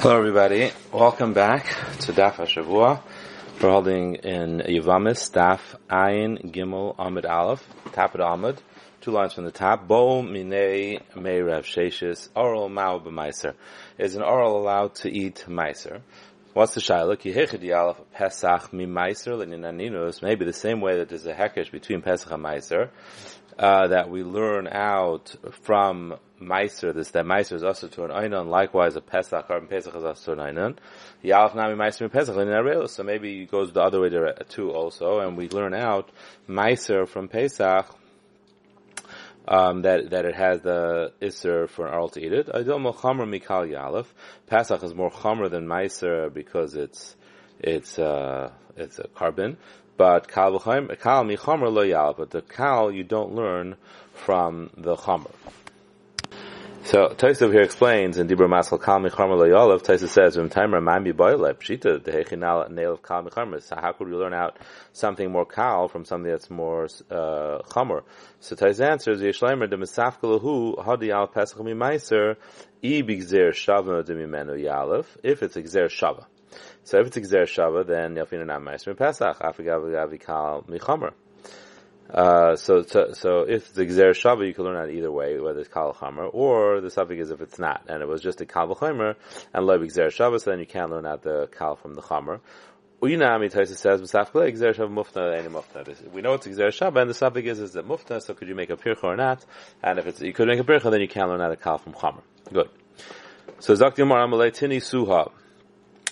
Hello, everybody. Welcome back to Daf Hashavua. We're holding in Yavamis, Daf Ayin Gimel Amid Aleph, Tapid Amid, two lines from the top. Bo Minei Meirev Sheshis Oral Mao B'Meiser. Is an oral allowed to eat Meiser? What's the shaila? Ki hechid Aleph Pesach Mi Meiser L'Ninaninus. Maybe the same way that there's a hekesh between Pesach and Meiser. Uh, that we learn out from Meiser, this that Meiser is also to an Einon, likewise a Pesach, or Pesach is also to an Einon. Yalaf Nami Meiser Pesach, so maybe it goes the other way to, too also, and we learn out Meiser from Pesach, um, that that it has the iser for an oral to eat it. I don't know chomer mikal yalef. Pesach is more chomer than meiser because it's it's uh, it's a carbon. But kal kal mi chomer lo yalef. But the kal you don't learn from the chomer. So Taisov here explains in Dibra Masal Kal Micharma Loyolav, Taisov says, Vim Timer Mami Boile, Pshita, the Hechinal Nail of Kal Micharma. So how could we learn out something more Kal from something that's more uh? So Taisov answers, Yeshleimer de Mesafkalahu, Hadi Al Pesach Mi I Bigzer Shava de Mimenu Yalev, if it's Gzer Shava. So if it's Gzer Shava, then Yafina Nam Meiser Pesach, Afigav Gavi Kal Michamer. Uh, so, so, so if the Gzer Shava, you can learn that either way, whether it's Kal Chamer, or the suffix is if it's not, and it was just a Kal Chamer, and Lo Gzer Shava, so then you can learn out the Kal from the Chamer. Uyinami Taisa says, B'safkle, Gzer Mufna, any Mufna. We know it's Gzer and the suffix is, is it Mufna, so could you make a Pircha or not? And if it's, you could make a Pircha, then you can learn out the Kal from Chamer. Good. So, Zakti Umar Amalei Tini Suha.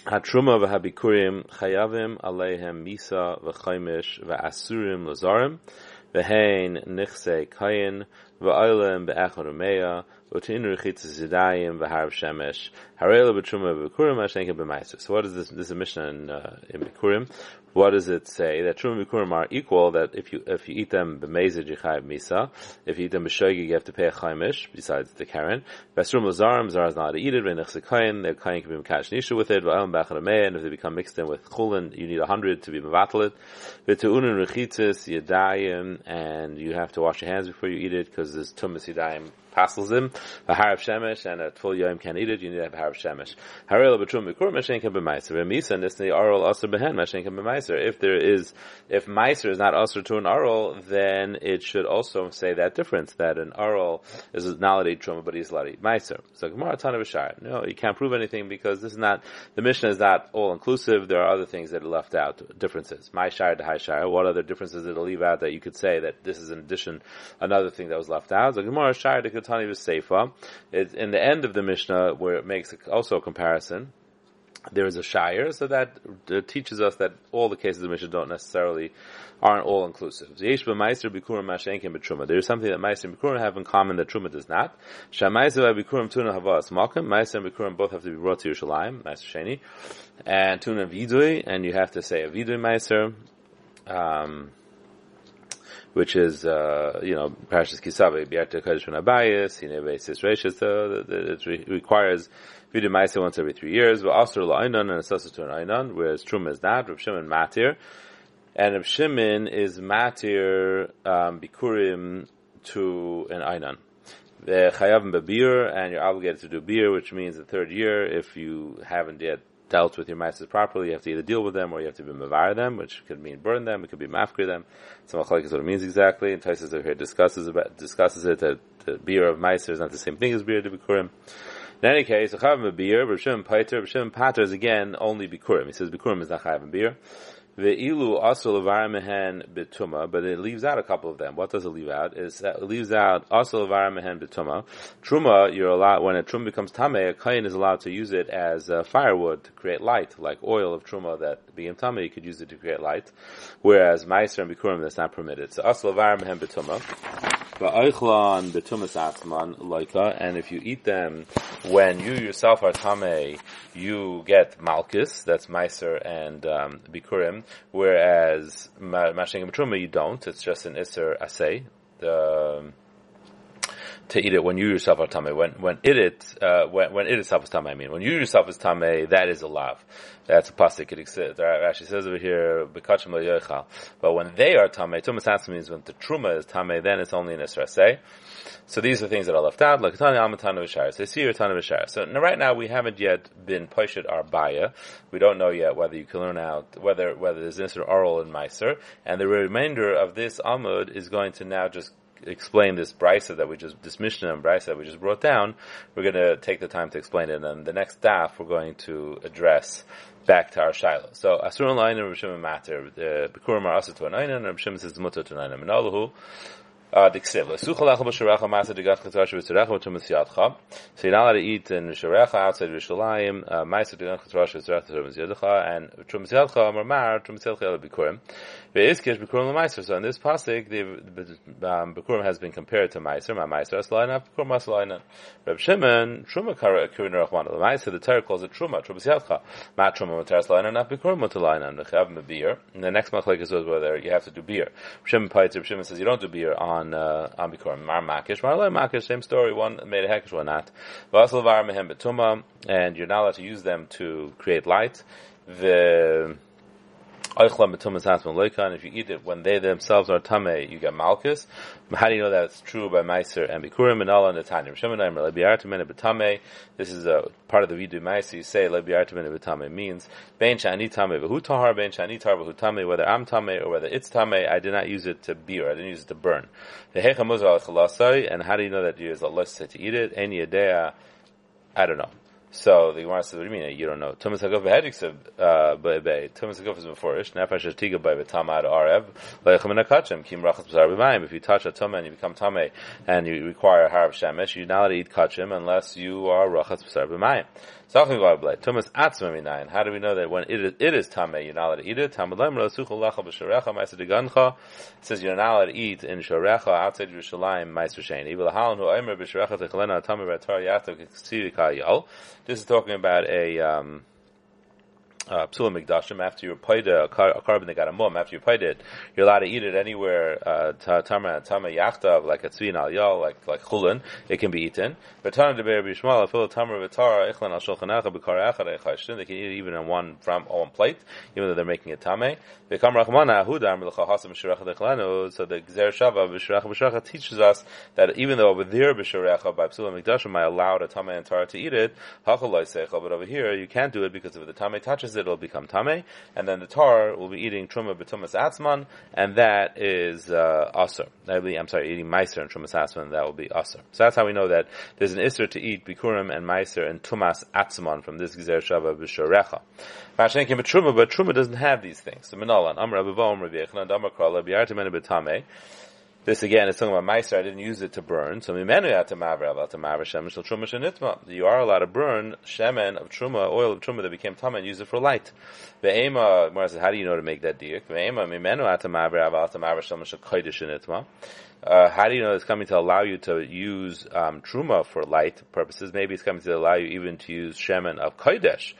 Hatruma v'habikurim chayavim aleihem misa v'chaimish v'asurim lazarim v'hein nichse kayin v'oilem be'echon So what is this? This is a mission in, uh, in Bikurim. What does it say? That truma bikurim are equal. That if you if you eat them b'meizer yichayev misa, if you eat them b'shoigi, you have to pay a chaimish besides the karen. B'esrum lazarim zar is not to eat it. V'nechse kayin, the kayin can be mekash nisha with it. Be'echon umeya, and if they become mixed in with chulin, you need a hundred to be mevatel it. V'tu'unin rechitzes yidayim, and you have to wash your hands before you eat it because there's tumas yidayim passes him, a harav shemesh, and a full yom can't eat it, you need to have a harav shemesh. Harel b'trum b'kur mashen can b'meiser. V'misa, and this the also behen, mashen can b'meiser. If there is, if meiser is not also to an oral, then it should also say that difference, that an oral is not a truma, but he's lari meiser. So Gemara ton of a No, you can't prove anything because this is not, the Mishnah is not all inclusive. There are other things that are left out, differences. My shire to high shire. What other differences did it leave out that you could say that this is in addition, another thing that was left out? So Gemara shire to Tani Seifa. It's in the end of the Mishnah where it makes also a comparison. There is a shire, so that uh, teaches us that all the cases of Mishnah don't necessarily aren't all inclusive. There's something that Meiser and Bikurim have in common that Truma does not. Shamaiser and Bikurim Bikurim both have to be brought to Yerushalayim, Meiser Sheni, and Tuna Vidui, and you have to say a Vidui Meiser. Um, which is, uh, you know, Parashas Kisave, Biarta Kodesh Abayis, Reshis, so it requires Vidu once every three years, but Asr La'ainan and Assassin to an Ainan, whereas Truma is not, Rav Shimon Matir, and Rav Shimon is Matir, um, Bikurim to an Ainan. The Chayavim Babir, and you're obligated to do beer, which means the third year, if you haven't yet dealt with your mices properly, you have to either deal with them or you have to be mavar them, which could mean burn them, it could be mafkir them. So machlek is what it means exactly. And Taisus over here discusses about, discusses it that the beer of mice is not the same thing as beer to bikurim. In any case, a chayav beer, Rishim Paiter, Rishim Pater is again only bikurim. He says bikurim is not chayav beer. Ve'ilu asul mehen bituma, but it leaves out a couple of them. What does it leave out? That it leaves out asul mehen bituma. Truma, you're allowed when a truma becomes tame, a kain is allowed to use it as uh, firewood to create light, like oil of truma that being tame, you could use it to create light. Whereas meiser and bikurim, that's not permitted. So asul mehen bituma. Va'oichlan betumas atzman loika, and if you eat them when you yourself are tame, you get malchus, that's meiser and um, bikurim, whereas mashing you don't. It's just an iser asay. The to eat it when you yourself are tame. When when it, uh, when when it itself is tame, I mean, when you yourself is tame, that is a lav. That's a pasuk. It. Actually says over here, But when they are tame, tumas means when the truma is tame, then it's only an isra So these are things that are left out, like Tani Amatana Vishara. So see your Tana Vishara. So now, right now we haven't yet been Paishat our Baya. We don't know yet whether you can learn out whether whether there's Isra oral and Meiser. And the remainder of this Amud is going to now just explain this brisa that we just this Mishnah and brisa that we just brought down, we're going to take the time to explain it. And the next staff we're going to address back to our Shiloh. So Asur Line uh, and Rishim Matter, the Bikurim are also to an and Rishim says Mutter to an. So you're not allowed to eat in Sharecha outside Rishalayim, uh, Maisa Digat Chatrash V'Tzerach Tumas Yadcha, and Tumas Yadcha Marmar, Tumas Yadcha El Bikurim. Ve'izkish Bikurim L'Maiser. So in this pasuk, the um, Bikurim has been compared to Maiser, Ma Maiser Aslayna, Bikurim Aslayna. Reb Shimon, Truma Kurin Rachman L'Maiser, the Torah calls it Truma, Tumas Yadcha. Ma Truma Mutar Aslayna, not Bikurim Mutalayna, Nechav Mebir. And the next machlek is whether you have to do beer. Shimon Paitz, Reb Shimon says you don't do beer on on uh, on. Mar Makish, Mar Makish, same story. One made a hekish, one not. Vasal Var Mehem Betuma, and you're not allowed to use them to create light. The if you eat it when they themselves are tame, you get malchus. How do you know that it's true by Meiser and Bikurim and Allah and Netanya? This is a part of the Vidu Meiser. You say lebiartamin betame means bein shani tame v'hu tahar bein shani tar v'hu tame. Whether I'm tame or whether it's tame, I did not use it to beer. I didn't use it to burn. And how do you know that you use Allah to eat it? Any idea? I don't know. So the Gemara says, "What do you mean? You don't know." Tumas Haguf behediksav uh, by Tumas Haguf is beforish. Nefesh tiga by v'tamad arev leichem akachem kim rachas b'sar b'mayim. If you touch a tumah and you become tame and you require harav shemesh, you're not allowed to eat kachim unless you are rachas b'sar b'mayim. Tumas atzma minayin. How do we know that when it is, it is tameh, you're not allowed to eat it? Tamalem rasuchol lacha b'sharecha ma'aser degancha. says you're not allowed to eat in sharecha outside Yerushalayim ma'aser shein. Evil halan hu oimer b'sharecha techelena tameh v'atar yato k'ksivi ka'yal. This is talking about a, um, uh, psula mikdashim after you paid a, a carbon that got a mum after you paid it, you're allowed to eat it anywhere. Uh, tama tama yachta like a tzvin al yal like like chulin, it can be eaten. But tana de be'er bishmal afil tamar v'tara ichlan al shulchan acha b'kar. They can eat it even on one from one plate, even though they're making it tame. V'kam rachmana ahudam l'cha hasam b'shirecha dechlanu. So the gzer shava b'shirecha b'shirecha teaches us that even though over there b'shirecha by psula mikdashim I allowed a tame and tara to eat it, hachaloi seichel, but over here you can't do it because if the tame touches it, it'll become tame, and then the tar will be eating truma betumas atzman, and that is uh, aser. I'm sorry, eating meiser and trumas atzman, that will be aser. So that's how we know that there's an iser to eat bikurim and meiser and tumas atzman from this gzer shava b'shorecha. Mashenkim truma, but truma doesn't have these things. So amra b'vom rabbi. This again is talking about meiser. I didn't use it to burn. So mimenu shenitma. You are allowed to burn shemen of truma, oil of truma that became tama, and use it for light. Ve'ema, Mara says, how do you know to make that diuk? Ve'ema mimenu yat maver about to maver shemen shel kodesh shenitma. Uh, how do you know it's coming to allow you to use um, truma for light purposes? Maybe it's coming to allow you even to use shemen of kodesh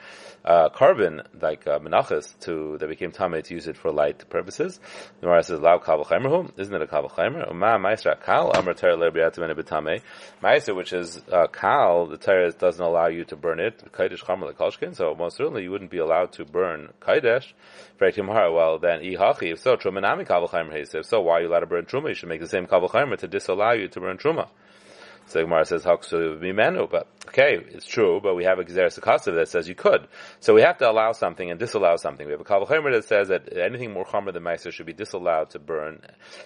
uh, carbon like uh, menachas to that became tamei to use it for light purposes. The says lav kavul Isn't it a kavul chaimer? Ma ma'isra kal amar Torah lebriyatim betame. Ma'isra, which is uh, kal, the Torah doesn't allow you to burn it. Kaidesh chamer lekalshkin. So most certainly you wouldn't be allowed to burn timhar. Well then ihachi. If so, truma nami kavul chaimer. If so, why are you allowed to burn truma? You should make the same kavul to disallow you to burn truma. So Gemara says Haksu Mimenu, but okay, it's true, but we have a Gezeres Akasav that says you could. So we have to allow something and disallow something. We have a Kavachomer that says that anything more chomer than Meiser should be disallowed to burn,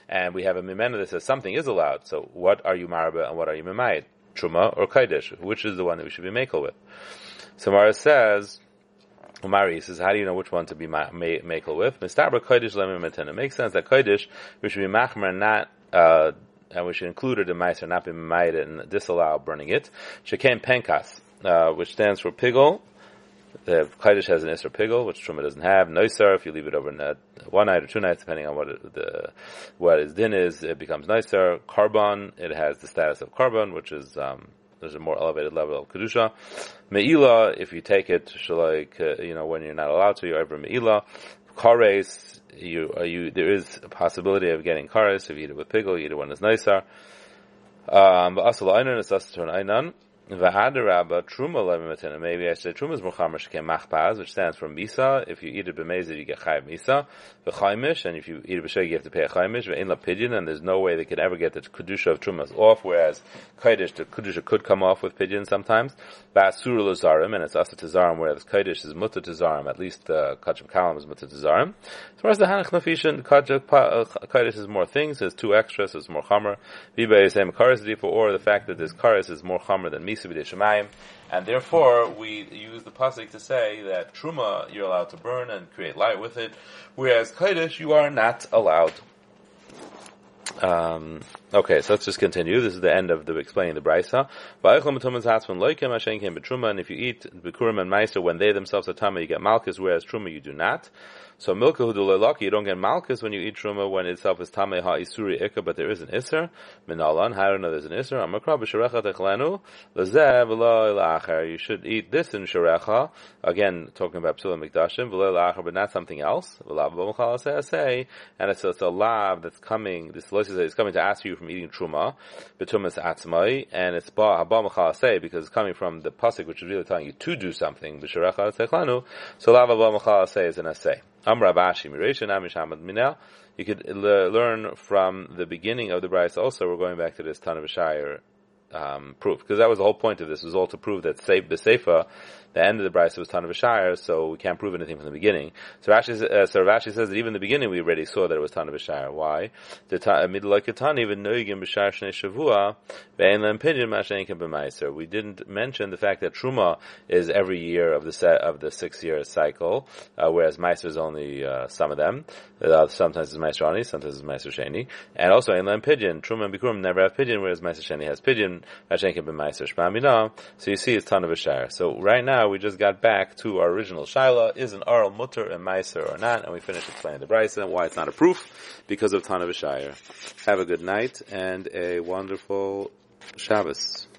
and we have a Mimenu that says something is allowed. So what are you Maraba and what are you Mimayit? Truma or Kaidish? Which is the one that we should be Makel with? So Mara says, Umari says, how do you know which one to be makel with? Mistabra kodesh lemim It makes sense that kodesh we should be machmer, not uh, and we should include it in Meiser, not be made and disallow burning it. Shekem Penkas, uh, which stands for pigol. The Kaddish has an Isra pigol, which Truma doesn't have. Noisar, if you leave it over one night or two nights, depending on what it, the what its din is, it becomes Noisar. Carbon, it has the status of carbon, which is um, there's a more elevated level of kedusha. Meila, if you take it, like uh, you know when you're not allowed to, you're ever meila. Kares, you, you, there is a possibility of getting kares if you eat it with pickle, you eat it when it's nicer. Um, but asal einan is asal to an einan. V'hadarabba truma lemimatina. Maybe I should say truma is muchamer shekem machpaz, which stands for misa. If you eat it b'mezid, you get chayiv misa. V'chaimish, and if you eat it b'sheg, you have to pay a chaimish. V'in lapidyon, and there's no way they could ever get the kedusha of trumas off. Whereas kaidish, the kedusha could come off with pidyon sometimes. V'asur lazarim, and it's asa to zarim, whereas kaidish is mutter to zarim. At least uh, kachim kalam is mutter to zarim. As far as the hanach nafishin, kaidish is more things. There's two extras. It's more chamer. V'bay is same karis or the fact that this karis is more chamer than misa and therefore we use the pasuk to say that truma you're allowed to burn and create light with it, whereas kaidish you are not allowed. Um, okay, so let's just continue. This is the end of the explaining the brisa. And if you eat bikurim and meiser when they themselves are tama, you get malchus, whereas truma you do not. So milka hudulelaki, you don't get malchus when you eat truma when itself is tame ha isuri ikka, but there is an iser. Minalan, know there's an iser? Amakra b'sharecha techlenu, lezev v'lo You should eat this in sharecha, again, talking about psula mikdashim, v'lo ilacher, but not something else. V'lav b'mchal and it's, a lav that's coming, this lois is coming to ask you from eating truma, betumas atzmai, and it's ba haba because it's coming from the pasuk, which is really telling you to do something, b'sharecha techlenu, so lav haba is an essay. Amr Abashi Miresha Namishamad Minel. You could learn from the beginning of the Bryce also, we're going back to this Tan of Shire um, proof, because that was the whole point of this, was all to prove that the Sefer the end of the brisa was Tan of Shire, so we can't prove anything from the beginning. So Rashi, uh, so Rashi says that even in the beginning we already saw that it was Tan of Shire. Why? The like Tan even noigim b'shar shnei shavua ve'en lem pidyon mashenkim b'maiser. We didn't mention the fact that truma is every year of the set of the six year cycle, uh, whereas meiser is only uh, some of them. Uh, sometimes it's meiser ani, sometimes it's meiser sheni, and also in lem pidyon. Truma and bikurim never have pidyon, whereas meiser sheni has pidyon So you see, it's Tan of Shire. So right now we just got back to our original shaila: is an aral mutter and meiser or not? And we finished explaining the brisa and why it's not a proof because of Tana Have a good night and a wonderful Shabbos.